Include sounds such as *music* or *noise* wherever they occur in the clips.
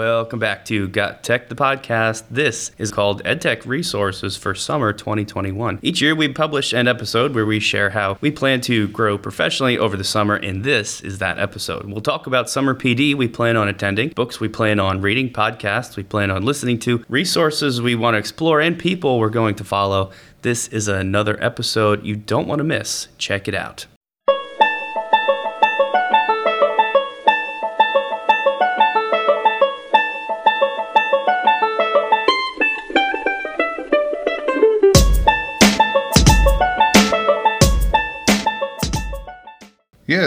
Welcome back to Got Tech, the podcast. This is called EdTech Resources for Summer 2021. Each year, we publish an episode where we share how we plan to grow professionally over the summer, and this is that episode. We'll talk about summer PD we plan on attending, books we plan on reading, podcasts we plan on listening to, resources we want to explore, and people we're going to follow. This is another episode you don't want to miss. Check it out.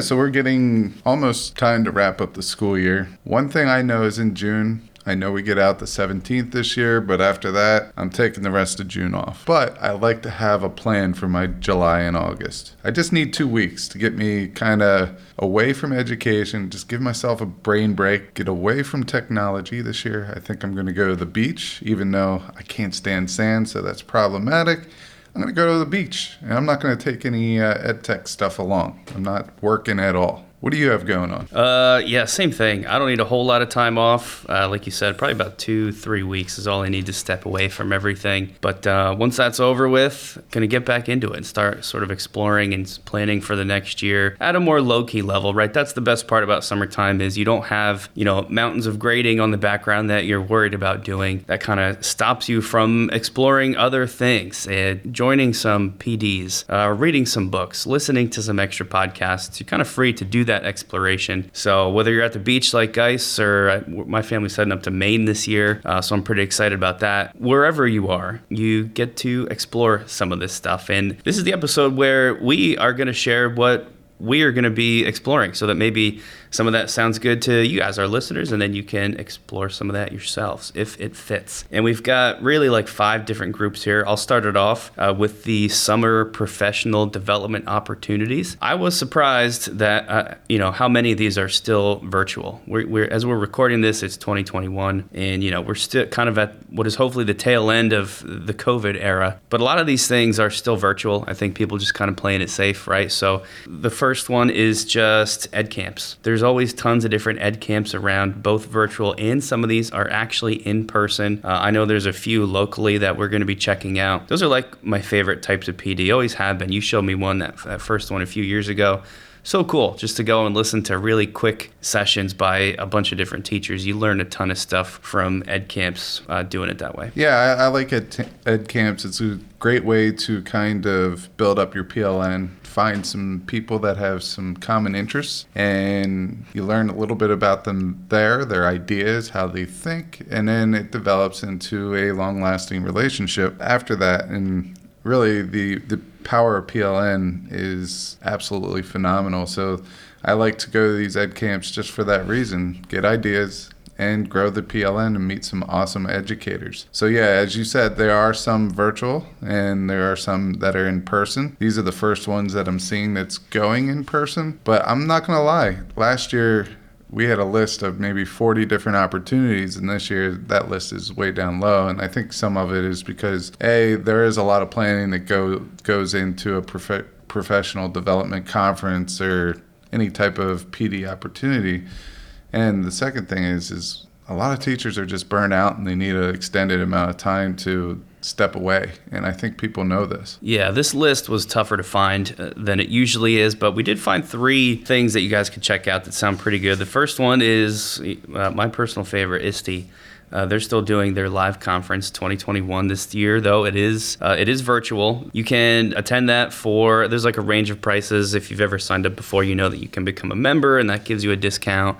So we're getting almost time to wrap up the school year. One thing I know is in June, I know we get out the 17th this year, but after that, I'm taking the rest of June off. But I like to have a plan for my July and August. I just need two weeks to get me kind of away from education, just give myself a brain break, get away from technology this year. I think I'm going to go to the beach, even though I can't stand sand, so that's problematic. I'm going to go to the beach and I'm not going to take any uh, ed tech stuff along. I'm not working at all. What do you have going on? Uh, yeah, same thing. I don't need a whole lot of time off. Uh, like you said, probably about two, three weeks is all I need to step away from everything. But uh, once that's over with, gonna get back into it and start sort of exploring and planning for the next year at a more low key level. Right, that's the best part about summertime is you don't have you know mountains of grading on the background that you're worried about doing. That kind of stops you from exploring other things, and joining some PDs, uh, reading some books, listening to some extra podcasts. You're kind of free to do that that exploration. So whether you're at the beach like Geis or uh, my family's heading up to Maine this year, uh, so I'm pretty excited about that. Wherever you are, you get to explore some of this stuff. And this is the episode where we are going to share what we are going to be exploring so that maybe some of that sounds good to you guys, our listeners, and then you can explore some of that yourselves if it fits. And we've got really like five different groups here. I'll start it off uh, with the summer professional development opportunities. I was surprised that uh, you know how many of these are still virtual. We're, we're as we're recording this, it's 2021, and you know we're still kind of at what is hopefully the tail end of the COVID era. But a lot of these things are still virtual. I think people just kind of playing it safe, right? So the first one is just ed camps. There's there's always tons of different ed camps around, both virtual and some of these are actually in person. Uh, I know there's a few locally that we're going to be checking out. Those are like my favorite types of PD, always have been. You showed me one, that, that first one a few years ago so cool just to go and listen to really quick sessions by a bunch of different teachers. You learn a ton of stuff from ed camps uh, doing it that way. Yeah, I, I like ed, ed camps. It's a great way to kind of build up your PLN, find some people that have some common interests, and you learn a little bit about them there, their ideas, how they think, and then it develops into a long lasting relationship after that. And really, the, the power of PLN is absolutely phenomenal. So I like to go to these ed camps just for that reason get ideas and grow the PLN and meet some awesome educators. So, yeah, as you said, there are some virtual and there are some that are in person. These are the first ones that I'm seeing that's going in person. But I'm not going to lie, last year, we had a list of maybe 40 different opportunities and this year that list is way down low. And i think some of it is because a there is a lot of planning that go goes into a prof- professional development conference or any type of pd opportunity. And the second thing is is a lot of teachers are just burned out and they need an extended amount of time to step away. And I think people know this. Yeah, this list was tougher to find uh, than it usually is, but we did find three things that you guys could check out that sound pretty good. The first one is uh, my personal favorite, ISTE. Uh, they're still doing their live conference 2021 this year, though it is uh, it is virtual. You can attend that for there's like a range of prices. If you've ever signed up before, you know that you can become a member, and that gives you a discount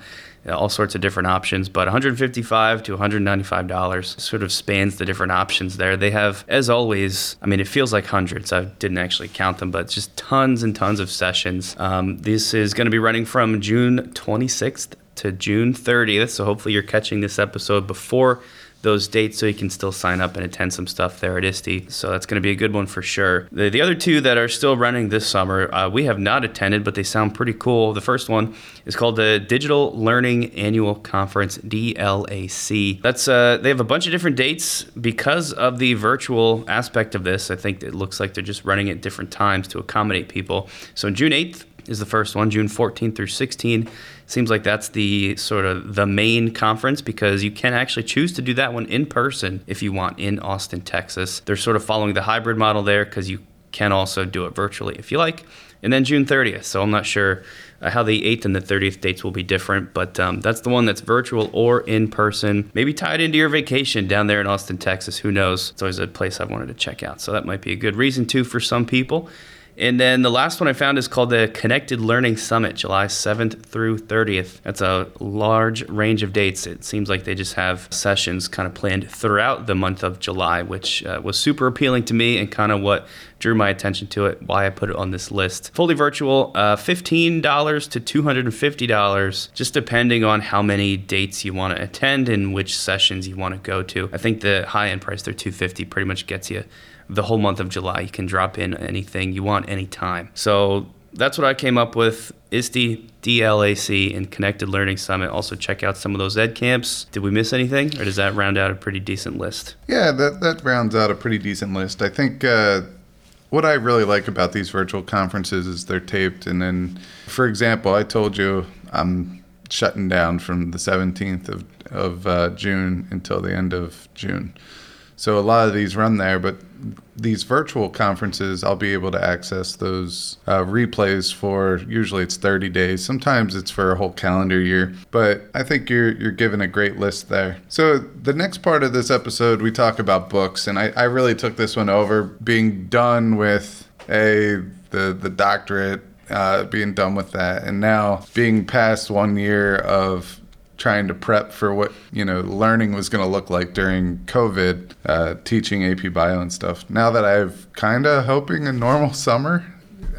all sorts of different options, but 155 to 195 dollars sort of spans the different options there. They have, as always, I mean, it feels like hundreds. I didn't actually count them, but just tons and tons of sessions. Um, this is going to be running from June 26th to June 30th, so hopefully you're catching this episode before those dates so you can still sign up and attend some stuff there at ISTE. So that's going to be a good one for sure. The, the other two that are still running this summer, uh, we have not attended, but they sound pretty cool. The first one is called the Digital Learning Annual Conference, DLAC. That's uh, they have a bunch of different dates because of the virtual aspect of this. I think it looks like they're just running at different times to accommodate people. So June 8th is the first one, June 14th through 16. Seems like that's the sort of the main conference because you can actually choose to do that one in person if you want in Austin, Texas. They're sort of following the hybrid model there because you can also do it virtually if you like. And then June 30th. So I'm not sure uh, how the 8th and the 30th dates will be different, but um, that's the one that's virtual or in person. Maybe tied into your vacation down there in Austin, Texas. Who knows? It's always a place I've wanted to check out. So that might be a good reason too for some people. And then the last one I found is called the Connected Learning Summit, July 7th through 30th. That's a large range of dates. It seems like they just have sessions kind of planned throughout the month of July, which uh, was super appealing to me and kind of what drew my attention to it, why I put it on this list. Fully virtual, uh, $15 to $250, just depending on how many dates you want to attend and which sessions you want to go to. I think the high end price, they're 250 pretty much gets you the whole month of July. You can drop in anything you want anytime. So that's what I came up with. ISTE, DLAC, and Connected Learning Summit. Also, check out some of those ed camps. Did we miss anything, or does that round out a pretty decent list? Yeah, that, that rounds out a pretty decent list. I think uh, what I really like about these virtual conferences is they're taped. And then, for example, I told you I'm shutting down from the 17th of, of uh, June until the end of June. So a lot of these run there, but these virtual conferences, I'll be able to access those uh, replays for usually it's 30 days. Sometimes it's for a whole calendar year, but I think you're you're given a great list there. So the next part of this episode, we talk about books, and I, I really took this one over being done with a the the doctorate, uh, being done with that, and now being past one year of trying to prep for what you know learning was going to look like during COVID, uh, teaching AP Bio and stuff. Now that I've kind of hoping a normal *laughs* summer,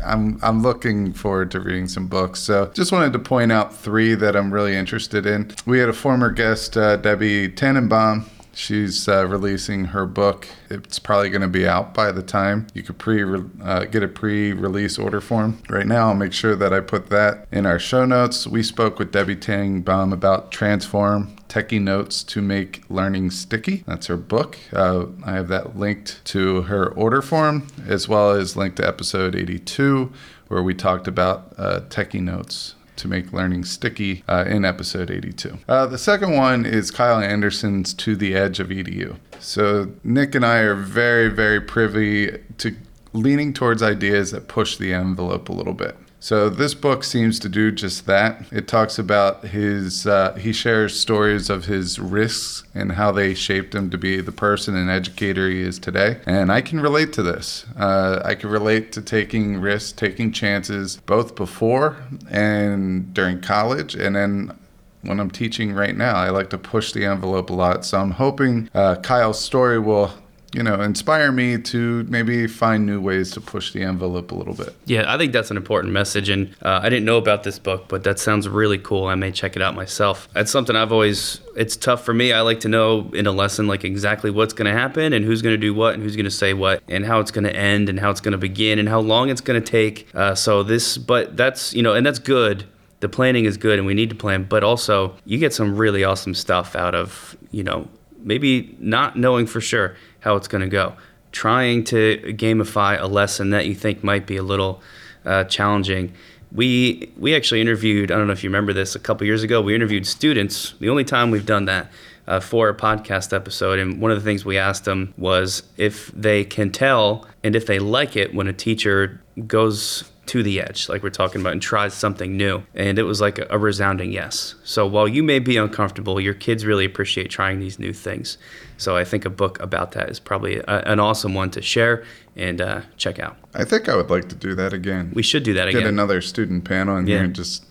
I'm I'm looking forward to reading some books. So just wanted to point out three that I'm really interested in. We had a former guest, uh, Debbie Tannenbaum. She's uh, releasing her book. It's probably going to be out by the time you could pre uh, get a pre-release order form. Right now, I'll make sure that I put that in our show notes. We spoke with Debbie Tannenbaum about Transform Techie Notes to Make Learning Sticky. That's her book. Uh, I have that linked to her order form as well as linked to episode 82 where we talked about uh, Techie Notes to make learning sticky uh, in episode 82. Uh, the second one is Kyle Anderson's To the Edge of EDU. So, Nick and I are very, very privy to leaning towards ideas that push the envelope a little bit. So this book seems to do just that. It talks about his, uh, he shares stories of his risks and how they shaped him to be the person and educator he is today. And I can relate to this. Uh, I can relate to taking risks, taking chances, both before and during college, and then when I'm teaching right now. I like to push the envelope a lot. So I'm hoping uh, Kyle's story will you know, inspire me to maybe find new ways to push the envelope a little bit. Yeah, I think that's an important message. And uh, I didn't know about this book, but that sounds really cool. I may check it out myself. That's something I've always, it's tough for me. I like to know in a lesson, like exactly what's going to happen and who's going to do what and who's going to say what and how it's going to end and how it's going to begin and how long it's going to take. Uh, so this, but that's, you know, and that's good the planning is good and we need to plan, but also you get some really awesome stuff out of, you know, maybe not knowing for sure how it's going to go. Trying to gamify a lesson that you think might be a little uh, challenging. We we actually interviewed. I don't know if you remember this. A couple years ago, we interviewed students. The only time we've done that uh, for a podcast episode, and one of the things we asked them was if they can tell and if they like it when a teacher goes to the edge, like we're talking about, and tries something new. And it was like a, a, resounding yes. So while you may be uncomfortable, your kids really appreciate trying these new things. So I think a book about that is probably a, an awesome one to share and uh, check out. I think I would like to do that again. We should do that Get again. Get another student panel in yeah. here and just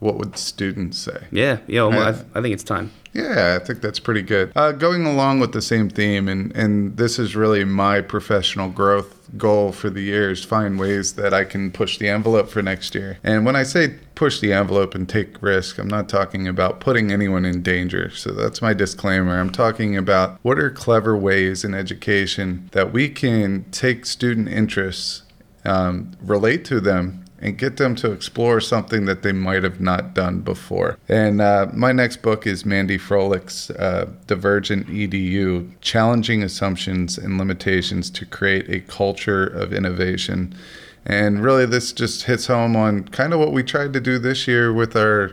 what would students say? Yeah, yeah. Well, I, I think it's time. Yeah, I think that's pretty good. Uh, going along with the same theme, and, and this is really my professional growth goal for the year is find ways that I can push the envelope for next year. And when I say push the envelope and take risk, I'm not talking about putting anyone in danger. So that's my disclaimer. I'm talking about what are clever ways in education that we can take student interests, um, relate to them, and get them to explore something that they might have not done before. And uh, my next book is Mandy Froehlich's uh, Divergent EDU Challenging Assumptions and Limitations to Create a Culture of Innovation. And really, this just hits home on kind of what we tried to do this year with our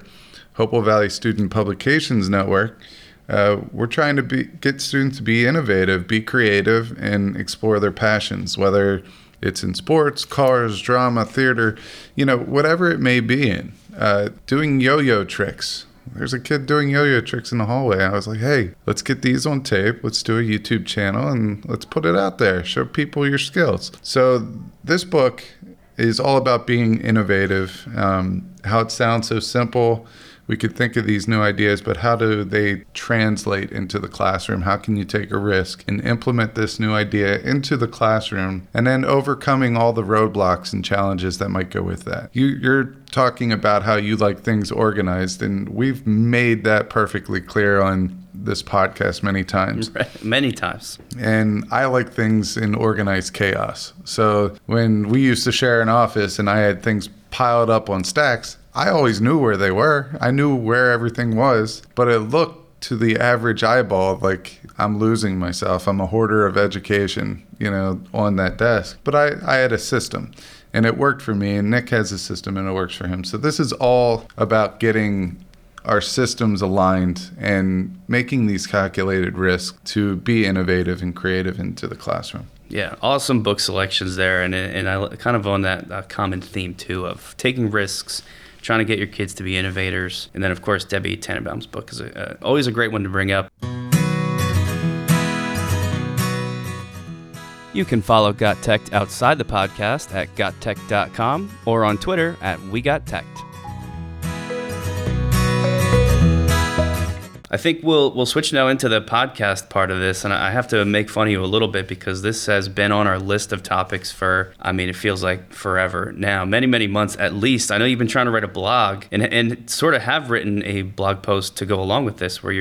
Hopewell Valley Student Publications Network. Uh, we're trying to be, get students to be innovative, be creative, and explore their passions, whether it's in sports, cars, drama, theater, you know, whatever it may be in. Uh, doing yo yo tricks. There's a kid doing yo yo tricks in the hallway. I was like, hey, let's get these on tape. Let's do a YouTube channel and let's put it out there. Show people your skills. So, this book is all about being innovative, um, how it sounds so simple we could think of these new ideas, but how do they translate into the classroom? How can you take a risk and implement this new idea into the classroom and then overcoming all the roadblocks and challenges that might go with that? You, you're talking about how you like things organized, and we've made that perfectly clear on this podcast many times. *laughs* Many times. And I like things in organized chaos. So when we used to share an office and I had things piled up on stacks, I always knew where they were. I knew where everything was, but it looked to the average eyeball like I'm losing myself. I'm a hoarder of education, you know, on that desk. But I, I had a system and it worked for me, and Nick has a system and it works for him. So this is all about getting our systems aligned and making these calculated risks to be innovative and creative into the classroom. Yeah, awesome book selections there, and and I kind of on that uh, common theme too of taking risks, trying to get your kids to be innovators, and then of course Debbie Tannenbaum's book is a, uh, always a great one to bring up. You can follow Got Tech outside the podcast at gottech.com or on Twitter at We I think we'll we'll switch now into the podcast part of this, and I have to make fun of you a little bit because this has been on our list of topics for I mean it feels like forever now, many many months at least. I know you've been trying to write a blog and and sort of have written a blog post to go along with this, where you're